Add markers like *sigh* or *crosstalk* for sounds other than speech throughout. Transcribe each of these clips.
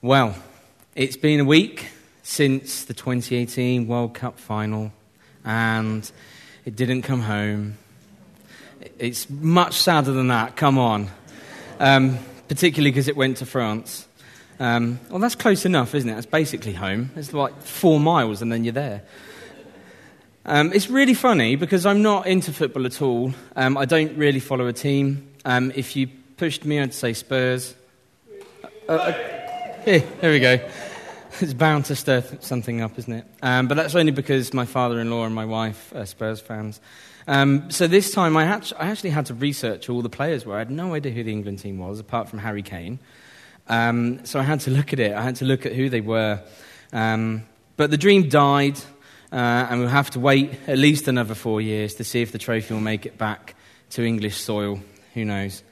Well, it's been a week since the 2018 World Cup final, and it didn't come home. It's much sadder than that, come on. Um, particularly because it went to France. Um, well, that's close enough, isn't it? It's basically home. It's like four miles and then you're there. Um, it's really funny because I'm not into football at all. Um, I don't really follow a team. Um, if you pushed me, I'd say Spurs. Uh, uh, here, we go. It's bound to stir something up, isn't it? Um, but that's only because my father in law and my wife are Spurs fans. Um, so this time I, had, I, actually had to research all the players were. I had no idea who the England team was, apart from Harry Kane. Um, so I had to look at it. I had to look at who they were. Um, but the dream died, uh, and we'll have to wait at least another four years to see if the trophy will make it back to English soil. Who knows?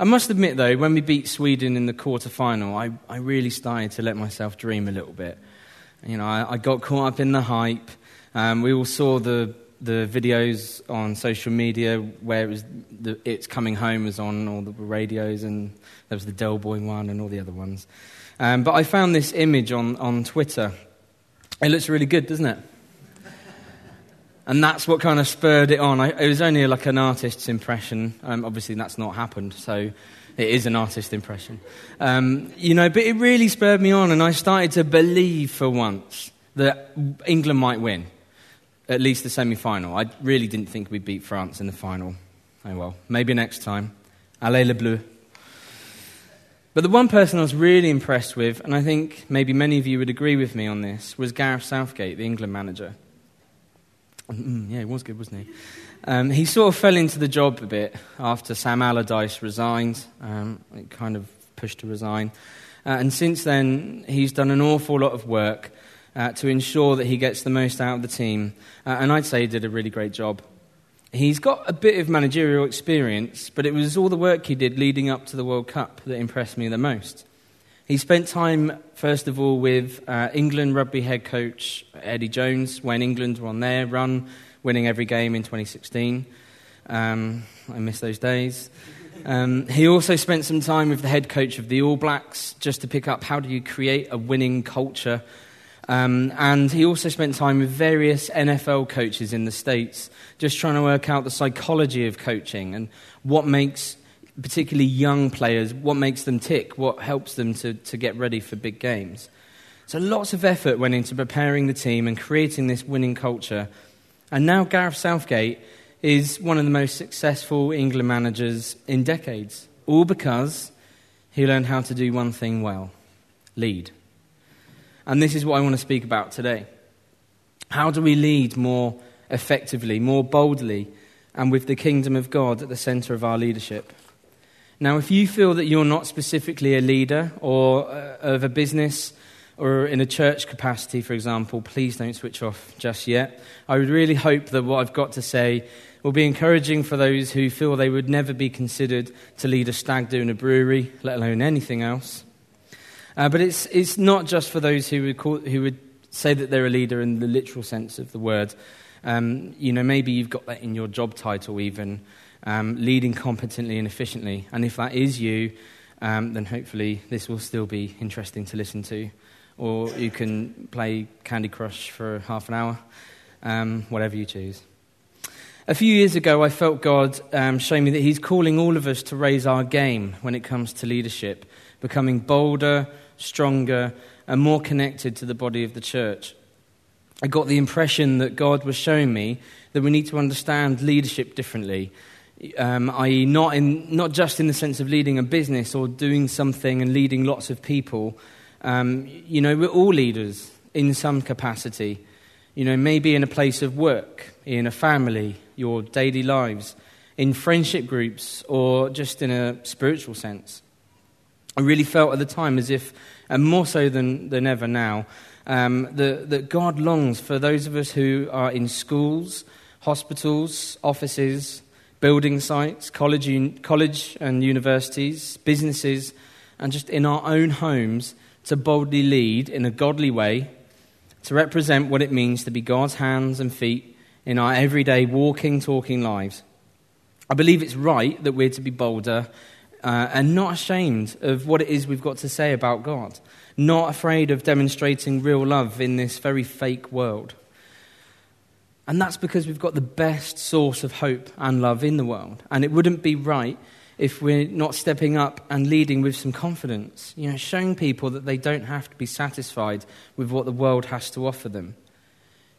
I must admit, though, when we beat Sweden in the quarter final, I, I really started to let myself dream a little bit. You know, I, I got caught up in the hype. Um, we all saw the, the videos on social media where it was the, It's Coming Home was on all the radios, and there was the Del Boy one and all the other ones. Um, but I found this image on, on Twitter. It looks really good, doesn't it? And that's what kind of spurred it on. I, it was only like an artist's impression. Um, obviously, that's not happened, so it is an artist's impression. Um, you know, but it really spurred me on, and I started to believe for once that England might win, at least the semi final. I really didn't think we'd beat France in the final. Oh well, maybe next time. Allez le bleu. But the one person I was really impressed with, and I think maybe many of you would agree with me on this, was Gareth Southgate, the England manager. Yeah, he was good, wasn't he? Um, he sort of fell into the job a bit after Sam Allardyce resigned. Um, it kind of pushed to resign. Uh, and since then, he's done an awful lot of work uh, to ensure that he gets the most out of the team. Uh, and I'd say he did a really great job. He's got a bit of managerial experience, but it was all the work he did leading up to the World Cup that impressed me the most. He spent time, first of all, with uh, England rugby head coach Eddie Jones when England were on their run, winning every game in 2016. Um, I miss those days. Um, he also spent some time with the head coach of the All Blacks just to pick up how do you create a winning culture. Um, and he also spent time with various NFL coaches in the States, just trying to work out the psychology of coaching and what makes particularly young players, what makes them tick, what helps them to, to get ready for big games. So lots of effort went into preparing the team and creating this winning culture. And now Gareth Southgate is one of the most successful England managers in decades, all because he learned how to do one thing well lead. And this is what I want to speak about today. How do we lead more effectively, more boldly, and with the kingdom of God at the center of our leadership? Now, if you feel that you're not specifically a leader or uh, of a business or in a church capacity, for example, please don't switch off just yet. I would really hope that what I've got to say will be encouraging for those who feel they would never be considered to lead a stag do in a brewery, let alone anything else. Uh, but it's, it's not just for those who would, call, who would say that they're a leader in the literal sense of the word. Um, you know, maybe you've got that in your job title even um, leading competently and efficiently. And if that is you, um, then hopefully this will still be interesting to listen to. Or you can play Candy Crush for half an hour, um, whatever you choose. A few years ago, I felt God um, show me that He's calling all of us to raise our game when it comes to leadership, becoming bolder, stronger, and more connected to the body of the church. I got the impression that God was showing me that we need to understand leadership differently um, i.e., not, in, not just in the sense of leading a business or doing something and leading lots of people. Um, you know, we're all leaders in some capacity. You know, maybe in a place of work, in a family, your daily lives, in friendship groups, or just in a spiritual sense. I really felt at the time as if, and more so than, than ever now, um, that God longs for those of us who are in schools, hospitals, offices, building sites, college, college and universities, businesses, and just in our own homes to boldly lead in a godly way, to represent what it means to be God's hands and feet in our everyday walking, talking lives. I believe it's right that we're to be bolder uh, and not ashamed of what it is we've got to say about God, not afraid of demonstrating real love in this very fake world. And that's because we've got the best source of hope and love in the world. And it wouldn't be right if we're not stepping up and leading with some confidence, you know, showing people that they don't have to be satisfied with what the world has to offer them.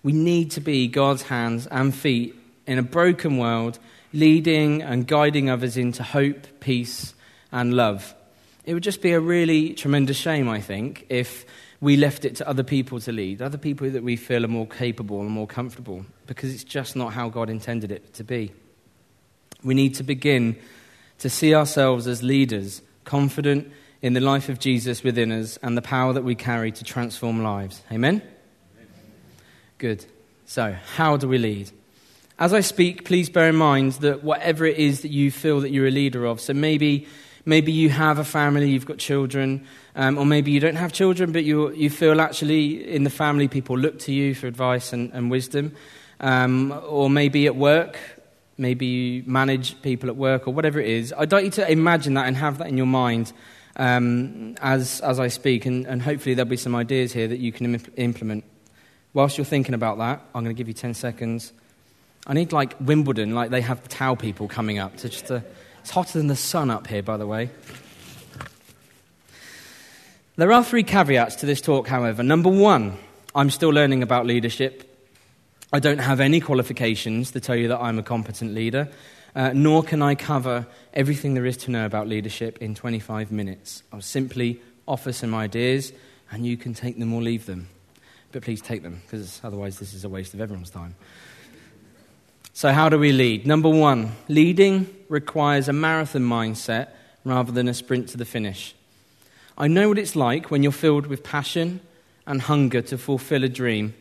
We need to be God's hands and feet in a broken world, leading and guiding others into hope, peace, and love. It would just be a really tremendous shame, I think, if we left it to other people to lead, other people that we feel are more capable and more comfortable, because it's just not how God intended it to be. We need to begin to see ourselves as leaders, confident in the life of Jesus within us and the power that we carry to transform lives. Amen? Good. So, how do we lead? As I speak, please bear in mind that whatever it is that you feel that you're a leader of, so maybe Maybe you have a family, you've got children, um, or maybe you don't have children, but you, you feel actually in the family people look to you for advice and, and wisdom. Um, or maybe at work, maybe you manage people at work, or whatever it is. I'd like you to imagine that and have that in your mind um, as, as I speak, and, and hopefully there'll be some ideas here that you can Im- implement. Whilst you're thinking about that, I'm going to give you 10 seconds. I need like Wimbledon, like they have towel people coming up to just to it's hotter than the sun up here, by the way. There are three caveats to this talk, however. Number one, I'm still learning about leadership. I don't have any qualifications to tell you that I'm a competent leader, uh, nor can I cover everything there is to know about leadership in 25 minutes. I'll simply offer some ideas, and you can take them or leave them. But please take them, because otherwise, this is a waste of everyone's time. So, how do we lead? Number one, leading requires a marathon mindset rather than a sprint to the finish. I know what it's like when you're filled with passion and hunger to fulfill a dream.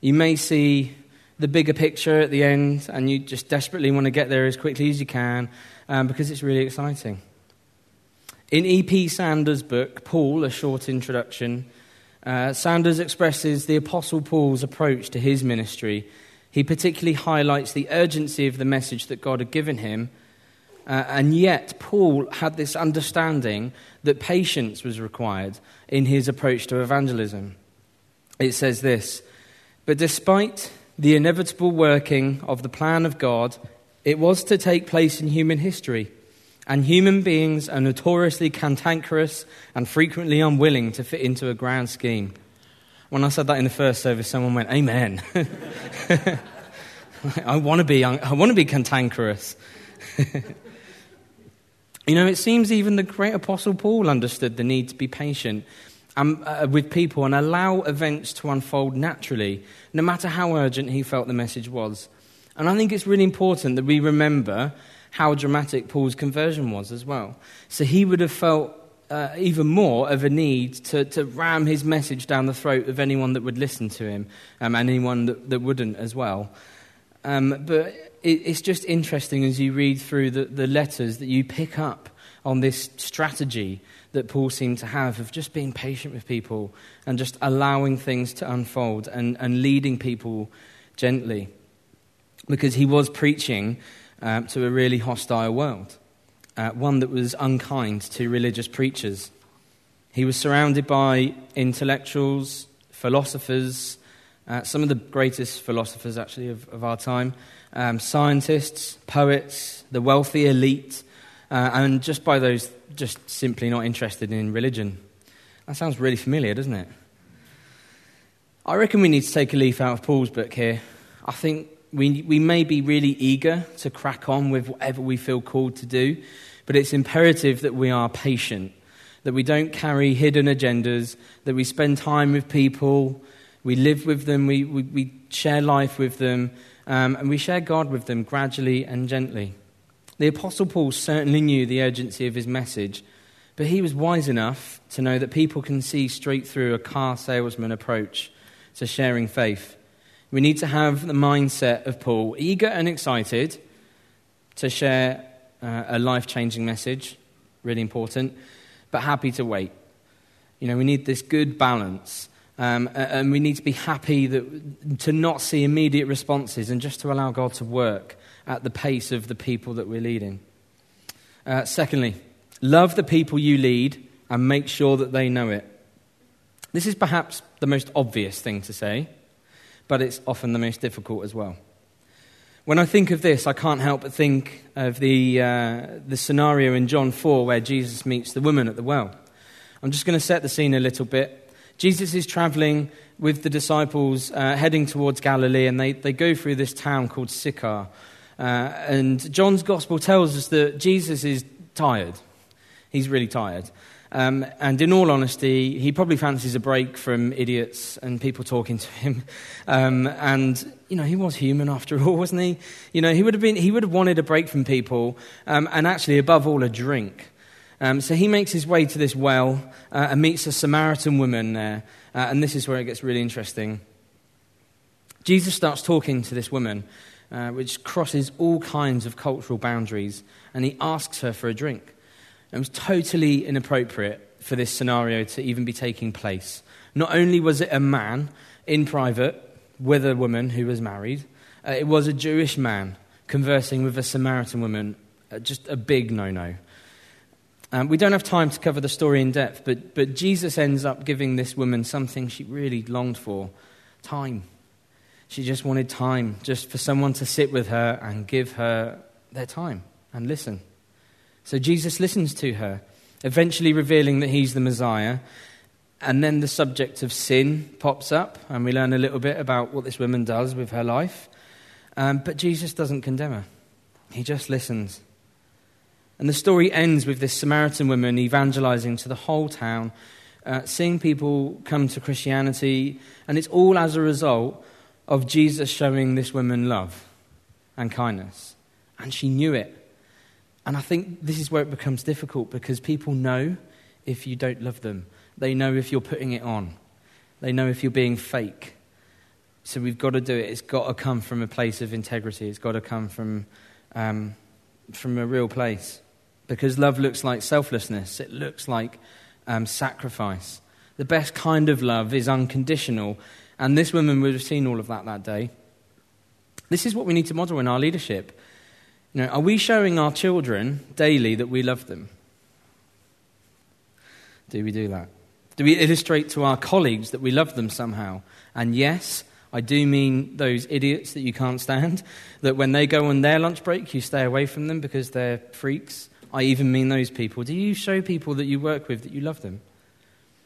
You may see the bigger picture at the end and you just desperately want to get there as quickly as you can um, because it's really exciting. In E.P. Sanders' book, Paul, A Short Introduction, uh, Sanders expresses the Apostle Paul's approach to his ministry he particularly highlights the urgency of the message that God had given him. Uh, and yet, Paul had this understanding that patience was required in his approach to evangelism. It says this But despite the inevitable working of the plan of God, it was to take place in human history. And human beings are notoriously cantankerous and frequently unwilling to fit into a grand scheme. When I said that in the first service, someone went, Amen. *laughs* I want to be, I want to be cantankerous. *laughs* you know, it seems even the great Apostle Paul understood the need to be patient um, uh, with people and allow events to unfold naturally, no matter how urgent he felt the message was. And I think it's really important that we remember how dramatic Paul's conversion was as well. So he would have felt uh, even more of a need to, to ram his message down the throat of anyone that would listen to him um, and anyone that, that wouldn't as well. Um, but it, it's just interesting as you read through the, the letters that you pick up on this strategy that Paul seemed to have of just being patient with people and just allowing things to unfold and, and leading people gently. Because he was preaching um, to a really hostile world uh, one that was unkind to religious preachers. He was surrounded by intellectuals, philosophers, uh, some of the greatest philosophers actually of, of our time, um, scientists, poets, the wealthy elite, uh, and just by those just simply not interested in religion. That sounds really familiar, doesn't it? I reckon we need to take a leaf out of Paul's book here. I think we, we may be really eager to crack on with whatever we feel called to do, but it's imperative that we are patient, that we don't carry hidden agendas, that we spend time with people, we live with them, we, we, we share life with them, um, and we share God with them gradually and gently. The Apostle Paul certainly knew the urgency of his message, but he was wise enough to know that people can see straight through a car salesman approach to sharing faith. We need to have the mindset of Paul, eager and excited to share uh, a life changing message, really important, but happy to wait. You know, we need this good balance. Um, and we need to be happy that, to not see immediate responses and just to allow God to work at the pace of the people that we're leading. Uh, secondly, Love the people you lead and make sure that they know it. This is perhaps the most obvious thing to say, but it's often the most difficult as well. When I think of this, I can't help but think of the, uh, the scenario in John 4 where Jesus meets the woman at the well. I'm just going to set the scene a little bit. Jesus is traveling with the disciples uh, heading towards Galilee, and they, they go through this town called Sychar. Uh, and John's gospel tells us that Jesus is tired. He's really tired. Um, and in all honesty, he probably fancies a break from idiots and people talking to him. *laughs* Um, and, you know, he was human after all, wasn't he? You know, he would have, been, he would have wanted a break from people um, and actually, above all, a drink. Um, so he makes his way to this well uh, and meets a Samaritan woman there. Uh, and this is where it gets really interesting. Jesus starts talking to this woman, uh, which crosses all kinds of cultural boundaries, and he asks her for a drink. It was totally inappropriate for this scenario to even be taking place. Not only was it a man in private with a woman who was married, uh, it was a Jewish man conversing with a Samaritan woman, uh, just a big no no. Um, we don't have time to cover the story in depth, but, but Jesus ends up giving this woman something she really longed for time. She just wanted time, just for someone to sit with her and give her their time and listen. So Jesus listens to her, eventually revealing that he's the Messiah. And then the subject of sin pops up, and we learn a little bit about what this woman does with her life. Um, but Jesus doesn't condemn her, he just listens. And the story ends with this Samaritan woman evangelizing to the whole town, uh, seeing people come to Christianity, and it's all as a result of Jesus showing this woman love and kindness. And she knew it. And I think this is where it becomes difficult because people know if you don't love them. They know if you're putting it on. They know if you're being fake. So we've got to do it. It's got to come from a place of integrity. It's got to come from, um, from a real place. Because love looks like selflessness, it looks like um, sacrifice. The best kind of love is unconditional. And this woman would have seen all of that that day. This is what we need to model in our leadership. You know, are we showing our children daily that we love them? Do we do that? Do we illustrate to our colleagues that we love them somehow? And yes, I do mean those idiots that you can't stand, that when they go on their lunch break, you stay away from them because they're freaks. I even mean those people. Do you show people that you work with that you love them?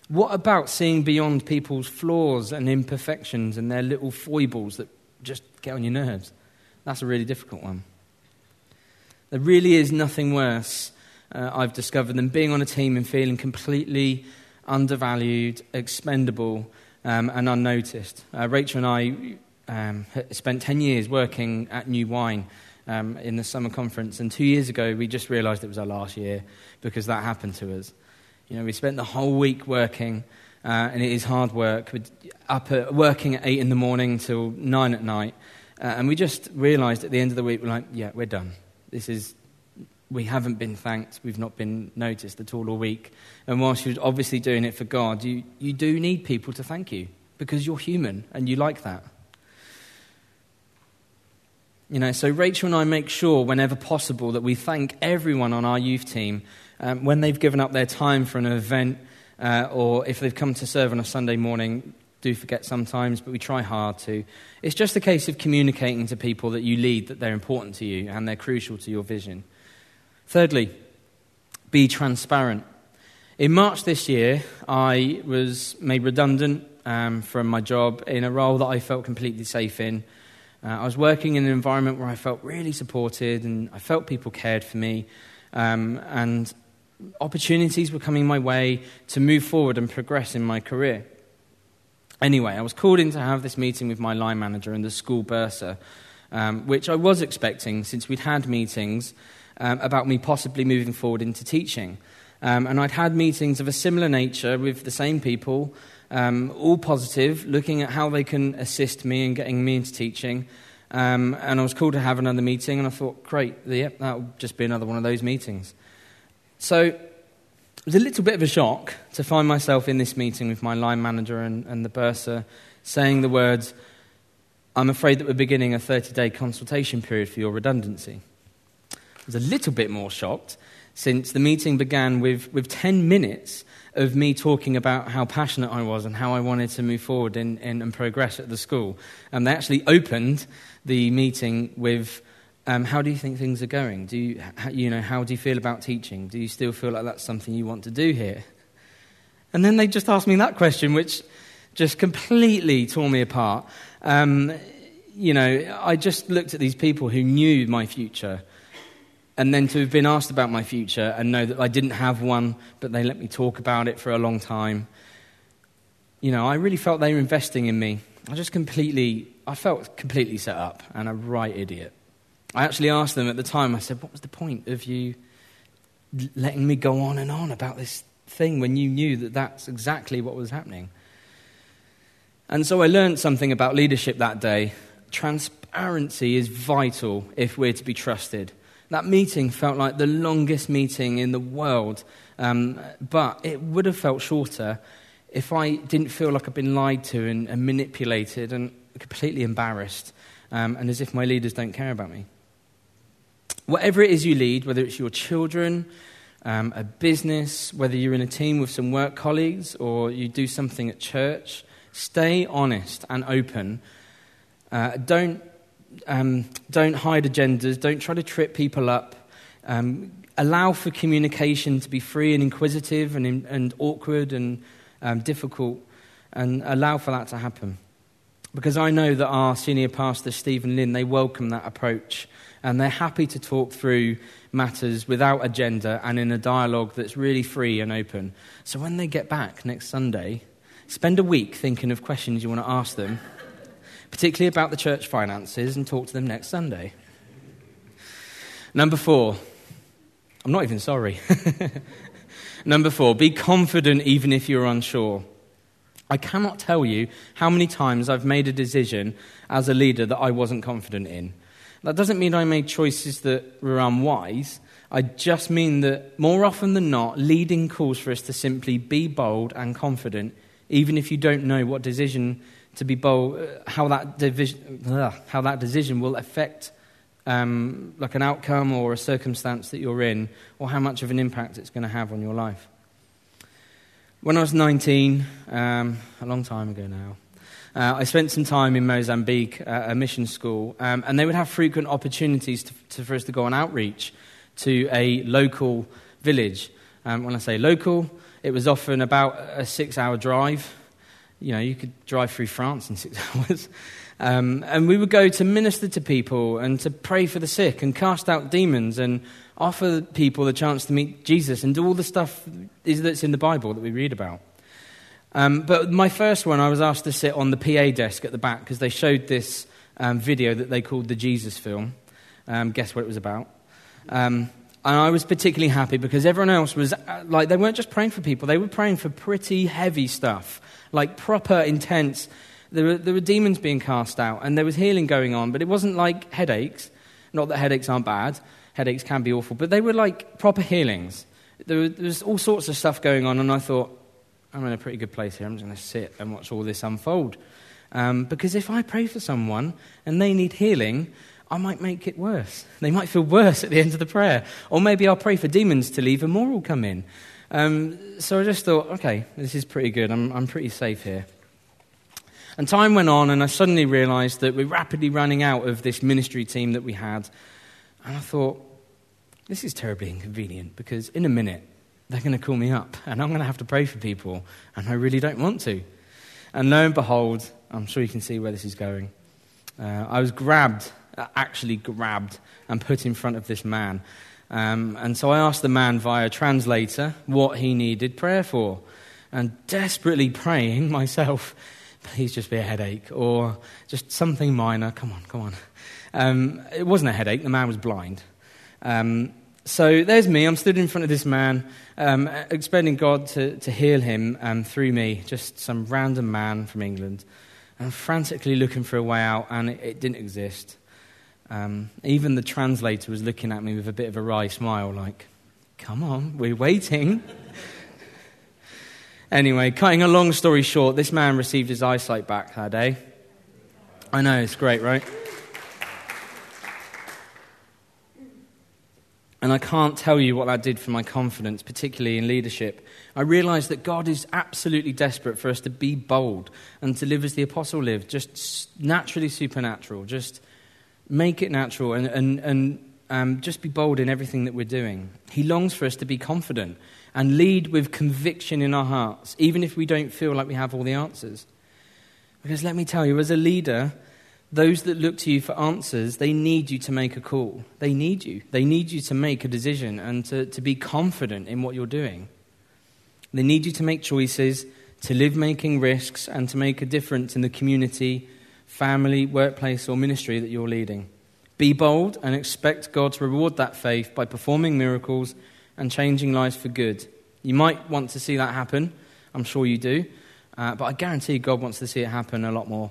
What about seeing beyond people's flaws and imperfections and their little foibles that just get on your nerves? That's a really difficult one. There really is nothing worse, uh, I've discovered, than being on a team and feeling completely undervalued, expendable, um, and unnoticed. Uh, Rachel and I um, spent 10 years working at New Wine um, in the summer conference, and two years ago we just realised it was our last year because that happened to us. You know, we spent the whole week working, uh, and it is hard work. We're up at, working at 8 in the morning till 9 at night, uh, and we just realised at the end of the week, we're like, yeah, we're done. This is, we haven't been thanked, we've not been noticed at all all week. And whilst you're obviously doing it for God, you, you do need people to thank you because you're human and you like that. You know, so Rachel and I make sure whenever possible that we thank everyone on our youth team um, when they've given up their time for an event uh, or if they've come to serve on a Sunday morning do forget sometimes, but we try hard to. It's just a case of communicating to people that you lead that they're important to you and they're crucial to your vision. Thirdly, be transparent. In March this year, I was made redundant um, from my job in a role that I felt completely safe in. Uh, I was working in an environment where I felt really supported and I felt people cared for me. Um, and opportunities were coming my way to move forward and progress in my career. Anyway, I was called in to have this meeting with my line manager and the school bursar, um, which I was expecting since we'd had meetings um, about me possibly moving forward into teaching. Um, and I'd had meetings of a similar nature with the same people, um, all positive, looking at how they can assist me in getting me into teaching. Um, and I was called to have another meeting, and I thought, great, yep, that'll just be another one of those meetings. So was a little bit of a shock to find myself in this meeting with my line manager and, and the bursar saying the words, I'm afraid that we're beginning a 30 day consultation period for your redundancy. I was a little bit more shocked since the meeting began with, with 10 minutes of me talking about how passionate I was and how I wanted to move forward in, and progress at the school. And they actually opened the meeting with, um, How do you think things are going? Do you, you know, how do you feel about teaching? Do you still feel like that's something you want to do here? And then they just asked me that question, which just completely tore me apart. Um, you know, I just looked at these people who knew my future and then to have been asked about my future and know that I didn't have one, but they let me talk about it for a long time. You know, I really felt they were investing in me. I just completely, I felt completely set up and a right idiot. I actually asked them at the time, I said, What was the point of you letting me go on and on about this thing when you knew that that's exactly what was happening? And so I learned something about leadership that day. Transparency is vital if we're to be trusted. That meeting felt like the longest meeting in the world, um, but it would have felt shorter if I didn't feel like I'd been lied to and, and manipulated and completely embarrassed, um, and as if my leaders don't care about me. Whatever it is you lead, whether it's your children, um, a business, whether you're in a team with some work colleagues, or you do something at church, stay honest and open. Uh, don't um, don't hide agendas, don't try to trip people up. Um, allow for communication to be free and inquisitive and, and awkward and um, difficult, and allow for that to happen. Because I know that our senior pastor, Stephen Lynn, they welcome that approach and they're happy to talk through matters without agenda and in a dialogue that's really free and open. So when they get back next Sunday, spend a week thinking of questions you want to ask them particularly about the church finances, and talk to them next Sunday. Number four, I'm not even sorry. *laughs* Number four, be confident even if you're unsure. I cannot tell you how many times I've made a decision as a leader that I wasn't confident in. That doesn't mean I made choices that were unwise. I just mean that more often than not, leading calls for us to simply be bold and confident, even if you don't know what decision to be bold, uh, how that, division, ugh, how that decision will affect um, like an outcome or a circumstance that you're in, or how much of an impact it's going to have on your life. When I was 19, um, a long time ago now, uh, I spent some time in Mozambique at a mission school, um, and they would have frequent opportunities to, to, for us to go on outreach to a local village. Um, when I say local, it was often about a six hour drive you know, you could drive through France in *laughs* six hours. Um, and we would go to minister to people and to pray for the sick and cast out demons and offer people the chance to meet Jesus and do all the stuff that's in the Bible that we read about. Um, but my first one, I was asked to sit on the PA desk at the back because they showed this um, video that they called the Jesus film. Um, guess what it was about? Um, and I was particularly happy because everyone else was uh, like, they weren't just praying for people, they were praying for pretty heavy stuff like proper intense. There were, there were demons being cast out and there was healing going on, but it wasn't like headaches. Not that headaches aren't bad, headaches can be awful, but they were like proper healings. There, was all sorts of stuff going on, and I thought, I'm in a pretty good place here. I'm just going to sit and watch all this unfold. Um, because if I pray for someone and they need healing, I might make it worse. *laughs* They might feel worse at the end of the prayer. Or maybe I'll pray for demons to leave and more will come in. Um, so I just thought, okay, this is pretty good. I'm, I'm pretty safe here. And time went on, and I suddenly realized that we're rapidly running out of this ministry team that we had. And I thought, this is terribly inconvenient because in a minute they're going to call me up and I'm going to have to pray for people, and I really don't want to. And lo and behold, I'm sure you can see where this is going. Uh, I was grabbed, actually grabbed, and put in front of this man. Um, and so I asked the man via translator what he needed prayer for. And desperately praying *laughs* myself, please just be a headache or just something minor. Come on, come on. Um, it wasn't a headache, the man was blind. Um, so there's me. I'm stood in front of this man, um, expecting God to, to heal him um, through me, just some random man from England. I'm frantically looking for a way out, and it, it didn't exist. Um, even the translator was looking at me with a bit of a wry smile, like, come on, we're waiting. *laughs* anyway, cutting a long story short, this man received his eyesight back that day. I know, it's great, right? And I can't tell you what that did for my confidence, particularly in leadership. I realized that God is absolutely desperate for us to be bold and to live as the apostle lived, just naturally supernatural. Just make it natural and, and, and um, just be bold in everything that we're doing. He longs for us to be confident and lead with conviction in our hearts, even if we don't feel like we have all the answers. Because let me tell you, as a leader, those that look to you for answers, they need you to make a call. They need you. They need you to make a decision and to, to be confident in what you're doing. They need you to make choices, to live making risks, and to make a difference in the community, family, workplace, or ministry that you're leading. Be bold and expect God to reward that faith by performing miracles and changing lives for good. You might want to see that happen. I'm sure you do. Uh, but I guarantee God wants to see it happen a lot more.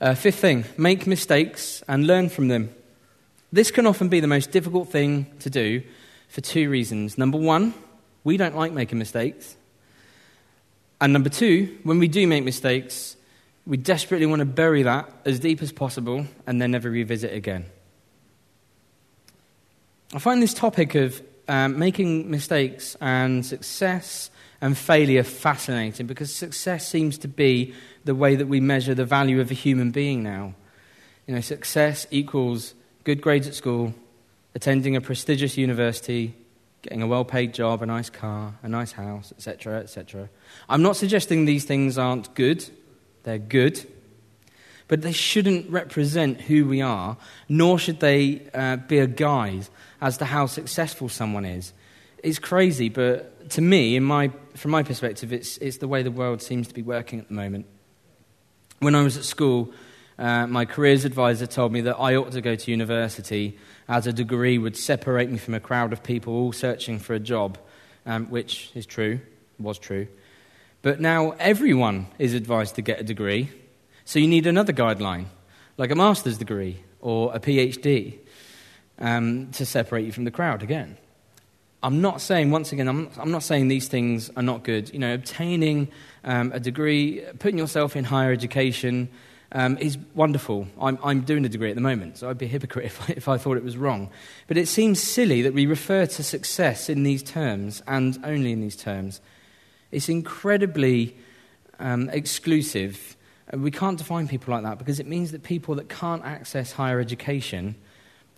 Uh, fifth thing, make mistakes and learn from them. This can often be the most difficult thing to do for two reasons. Number one, we don't like making mistakes. And number two, when we do make mistakes, we desperately want to bury that as deep as possible and then never revisit again. I find this topic of um, making mistakes and success and failure fascinating because success seems to be the way that we measure the value of a human being now. You know, success equals good grades at school, attending a prestigious university, getting a well paid job, a nice car, a nice house, etc., etc. I'm not suggesting these things aren't good, they're good, but they shouldn't represent who we are, nor should they uh, be a guide as to how successful someone is. It's crazy, but to me, in my, from my perspective, it's, it's the way the world seems to be working at the moment. When I was at school, uh, my careers advisor told me that I ought to go to university as a degree would separate me from a crowd of people all searching for a job, um, which is true, was true. But now everyone is advised to get a degree, so you need another guideline, like a master's degree or a PhD, um, to separate you from the crowd again. I'm not saying, once again, I'm, I'm not saying these things are not good. You know, obtaining um, a degree, putting yourself in higher education um, is wonderful. I'm, I'm, doing a degree at the moment, so I'd be a hypocrite *laughs* if I, if I thought it was wrong. But it seems silly that we refer to success in these terms and only in these terms. It's incredibly um, exclusive. We can't define people like that because it means that people that can't access higher education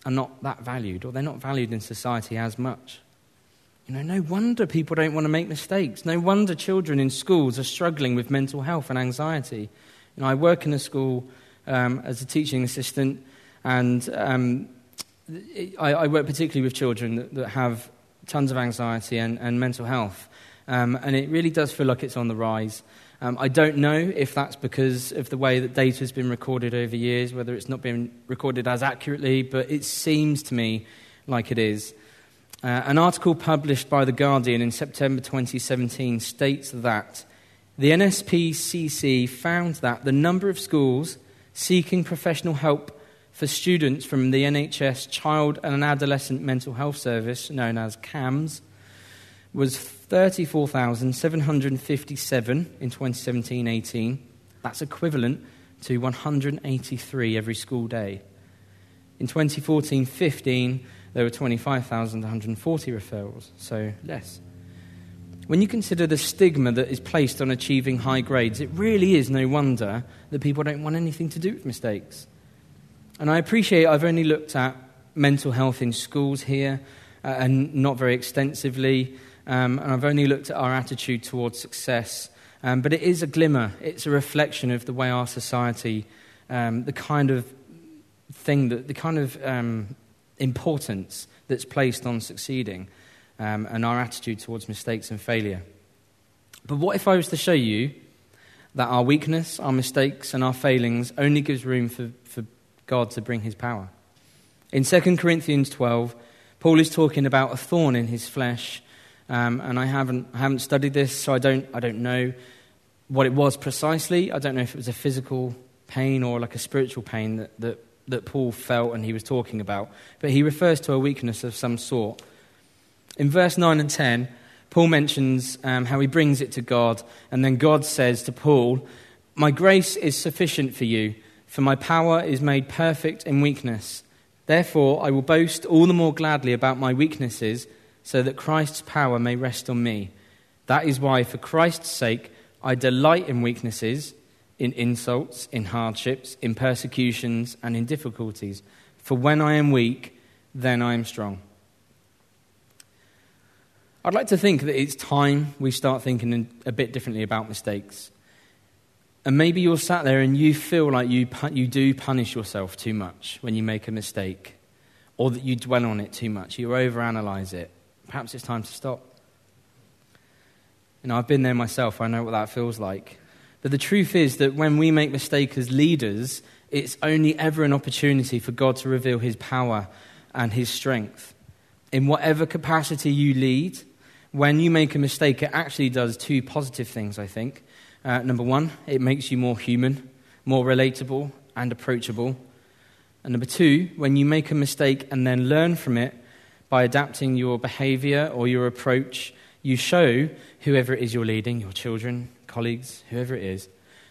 are not that valued, or they're not valued in society as much. You know, no wonder people don't want to make mistakes. No wonder children in schools are struggling with mental health and anxiety. You know, I work in a school um, as a teaching assistant, and um, I, I, work particularly with children that, that have tons of anxiety and, and mental health. Um, and it really does feel like it's on the rise. Um, I don't know if that's because of the way that data has been recorded over years, whether it's not been recorded as accurately, but it seems to me like it is. Uh, an article published by The Guardian in September 2017 states that the NSPCC found that the number of schools seeking professional help for students from the NHS Child and Adolescent Mental Health Service, known as CAMHS, was 34,757 in 2017 18. That's equivalent to 183 every school day. In 2014 15, there were 25,140 referrals, so less. When you consider the stigma that is placed on achieving high grades, it really is no wonder that people don't want anything to do with mistakes. And I appreciate I've only looked at mental health in schools here uh, and not very extensively, um, and I've only looked at our attitude towards success. Um, but it is a glimmer, it's a reflection of the way our society, um, the kind of thing that, the kind of um, importance that's placed on succeeding um, and our attitude towards mistakes and failure. But what if I was to show you that our weakness, our mistakes, and our failings only gives room for, for God to bring his power? In 2 Corinthians 12, Paul is talking about a thorn in his flesh, um, and I haven't, I haven't studied this, so I don't, I don't know what it was precisely. I don't know if it was a physical pain or like a spiritual pain that, that that Paul felt and he was talking about, but he refers to a weakness of some sort. In verse 9 and 10, Paul mentions um, how he brings it to God, and then God says to Paul, My grace is sufficient for you, for my power is made perfect in weakness. Therefore, I will boast all the more gladly about my weaknesses, so that Christ's power may rest on me. That is why, for Christ's sake, I delight in weaknesses, in insults, in hardships, in persecutions, and in difficulties. For when I am weak, then I am strong. I'd like to think that it's time we start thinking a bit differently about mistakes. And maybe you're sat there and you feel like you, you do punish yourself too much when you make a mistake, or that you dwell on it too much, you overanalyze it. Perhaps it's time to stop. Know, I've been there myself, I know what that feels like. But the truth is that when we make mistakes as leaders, it's only ever an opportunity for God to reveal his power and his strength. In whatever capacity you lead, when you make a mistake, it actually does two positive things, I think. Uh, number one, it makes you more human, more relatable, and approachable. And number two, when you make a mistake and then learn from it by adapting your behavior or your approach, you show whoever it is you're leading, your children, colleagues, whoever it is,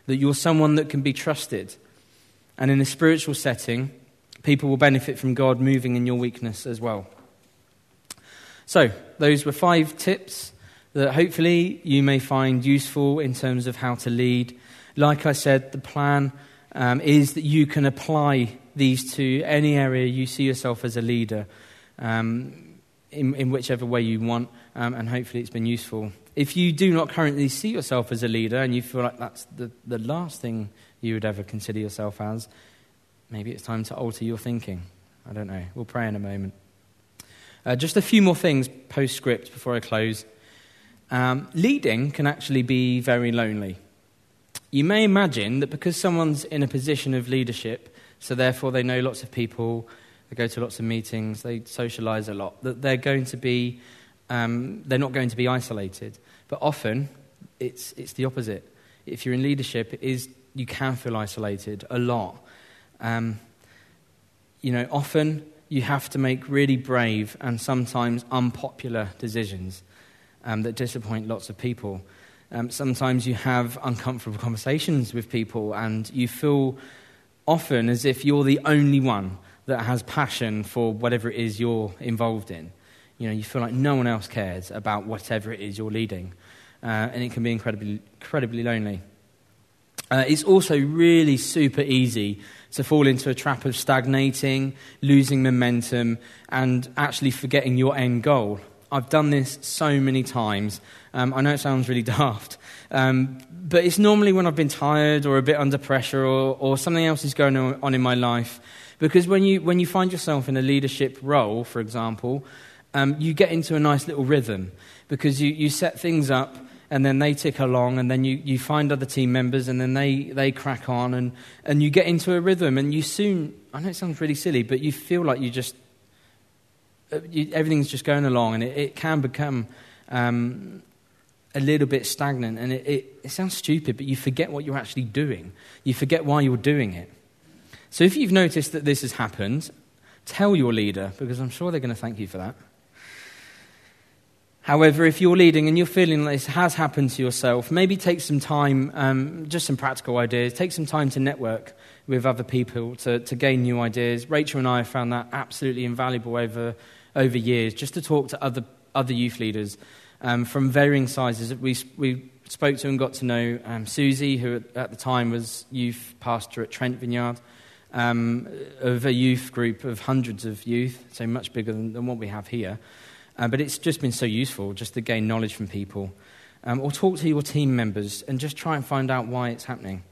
that you're someone that can be trusted. And in a spiritual setting, people will benefit from God moving in your weakness as well. So, those were five tips that hopefully you may find useful in terms of how to lead. Like I said, the plan um, is that you can apply these to any area you see yourself as a leader um, in, in, whichever way you want, um, and hopefully it's been useful. If you do not currently see yourself as a leader and you feel like that's the, the last thing you would ever consider yourself as, maybe it's time to alter your thinking. I don't know. We'll pray in a moment. Uh, just a few more things postscript before I close. Um, leading can actually be very lonely. You may imagine that because someone's in a position of leadership, so therefore they know lots of people, they go to lots of meetings, they socialize a lot, that they're going to be, um, they're not going to be isolated. But often, it's, it's the opposite. If you're in leadership, it is, you can feel isolated a lot. Um, you know, often you have to make really brave and sometimes unpopular decisions um, that disappoint lots of people. Um, sometimes you have uncomfortable conversations with people, and you feel often as if you're the only one that has passion for whatever it is you're involved in. You know, you feel like no one else cares about whatever it is you're leading, uh, and it can be incredibly, incredibly lonely. Uh, it's also really super easy to fall into a trap of stagnating, losing momentum, and actually forgetting your end goal. I've done this so many times. Um, I know it sounds really *laughs* daft, um, but it's normally when I've been tired or a bit under pressure or, or something else is going on in my life. Because when you, when you find yourself in a leadership role, for example, um, you get into a nice little rhythm because you, you set things up and then they tick along and then you, you find other team members and then they, they crack on and, and you get into a rhythm and you soon, I know it sounds really silly, but you feel like you just uh, everything's just going along, and it, it can become um, a little bit stagnant. And it, it, it sounds stupid, but you forget what you're actually doing. You forget why you're doing it. So if you've noticed that this has happened, tell your leader, because I'm sure they're going to thank you for that. However, if you're leading and you're feeling this has happened to yourself, maybe take some time, um, just some practical ideas, take some time to network with other people to, to gain new ideas. Rachel and I have found that absolutely invaluable over over years just to talk to other, other youth leaders um, from varying sizes. We, we spoke to and got to know um, Susie, who at the time was youth pastor at Trent Vineyard, um, of a youth group of hundreds of youth, so much bigger than, than what we have here. Uh, but it's just been so useful just to gain knowledge from people. Um, or talk to your team members and just try and find out why it's happening.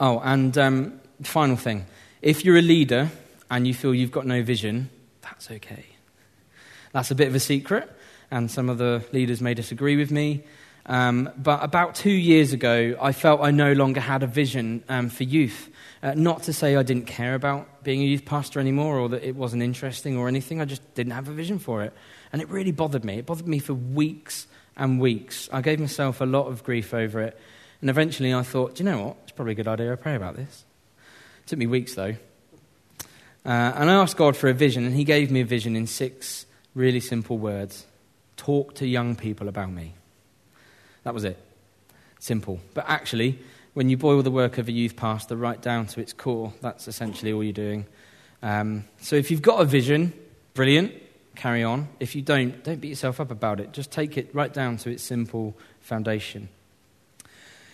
Oh, and um, final thing if you're a leader and you feel you've got no vision, that's okay. That's a bit of a secret, and some of the leaders may disagree with me. Um, but about two years ago, I felt I no longer had a vision um, for youth. Uh, not to say I didn't care about being a youth pastor anymore or that it wasn't interesting or anything, I just didn't have a vision for it. And it really bothered me. It bothered me for weeks and weeks. I gave myself a lot of grief over it. And eventually I thought, do you know what? It's probably a good idea I pray about this. It took me weeks though. Uh, and I asked God for a vision, and He gave me a vision in six really simple words Talk to young people about me. That was it. Simple. But actually, when you boil the work of a youth pastor right down to its core, that's essentially all you're doing. Um, so if you've got a vision, brilliant, carry on. If you don't, don't beat yourself up about it. Just take it right down to its simple foundation.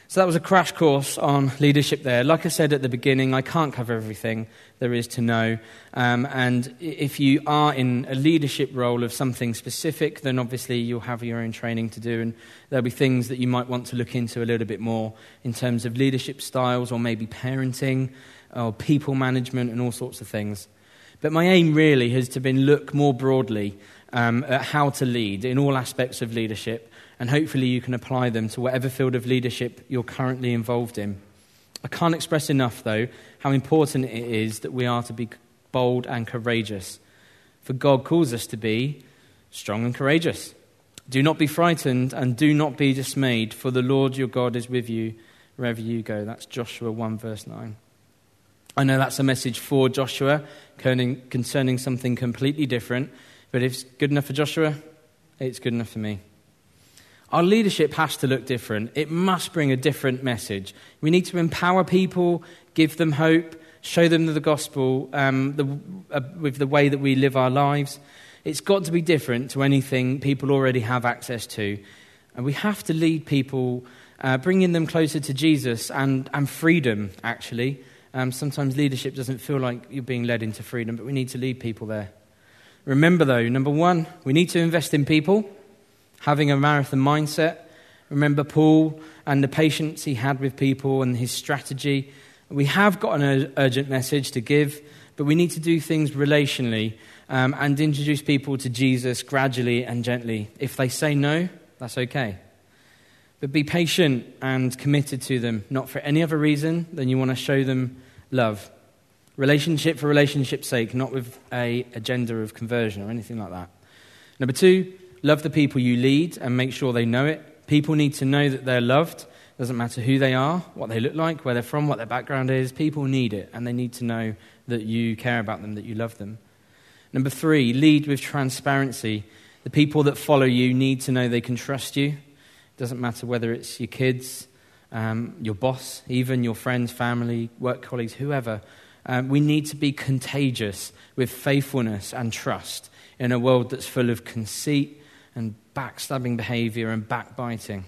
So that was a crash course on leadership there. Like I said at the beginning, I can't cover everything there is to know. Um, and if you are in a leadership role of something specific, then obviously you'll have your own training to do. And there'll be things that you might want to look into a little bit more in terms of leadership styles or maybe parenting or people management and all sorts of things. But my aim really has to been look more broadly um, at how to lead in all aspects of leadership and hopefully you can apply them to whatever field of leadership you're currently involved in. I can't express enough, though, how important it is that we are to be bold and courageous. For God calls us to be strong and courageous. Do not be frightened and do not be dismayed, for the Lord your God is with you wherever you go. That's Joshua 1, verse 9. I know that's a message for Joshua concerning something completely different, but if it's good enough for Joshua, it's good enough for me. Our leadership has to look different. It must bring a different message. We need to empower people, give them hope, show them the gospel um, the, uh, with the way that we live our lives. It's got to be different to anything people already have access to. And we have to lead people, uh, bringing them closer to Jesus and, and freedom, actually. Um, sometimes leadership doesn't feel like you're being led into freedom, but we need to lead people there. Remember, though, number one, we need to invest in people having a marathon mindset. Remember Paul and the patience he had with people and his strategy. We have got an urgent message to give, but we need to do things relationally um, and introduce people to Jesus gradually and gently. If they say no, that's okay. But be patient and committed to them, not for any other reason than you want to show them love. Relationship for relationship's sake, not with a agenda of conversion or anything like that. Number two, Love the people you lead and make sure they know it. People need to know that they're loved. Doesn't matter who they are, what they look like, where they're from, what their background is. People need it, and they need to know that you care about them, that you love them. Number three, lead with transparency. The people that follow you need to know they can trust you. It doesn't matter whether it's your kids, um, your boss, even your friends, family, work colleagues, whoever. Um, we need to be contagious with faithfulness and trust in a world that's full of conceit and backstabbing behavior and backbiting.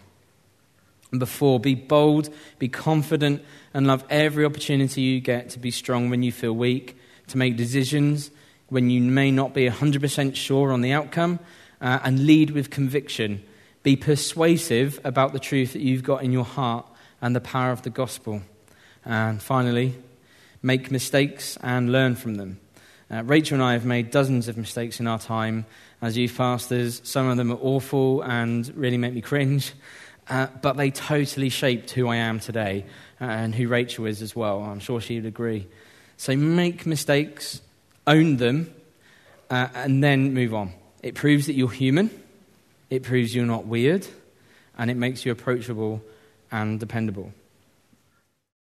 And before, be bold, be confident, and love every opportunity you get to be strong when you feel weak, to make decisions when you may not be 100% sure on the outcome, uh, and lead with conviction. Be persuasive about the truth that you've got in your heart and the power of the gospel. And finally, make mistakes and learn from them. Uh, Rachel and I have made dozens of mistakes in our time as youth pastors. Some of them are awful and really make me cringe, uh, but they totally shaped who I am today uh, and who Rachel is as well. I'm sure she would agree. So make mistakes, own them, uh, and then move on. It proves that you're human, it proves you're not weird, and it makes you approachable and dependable.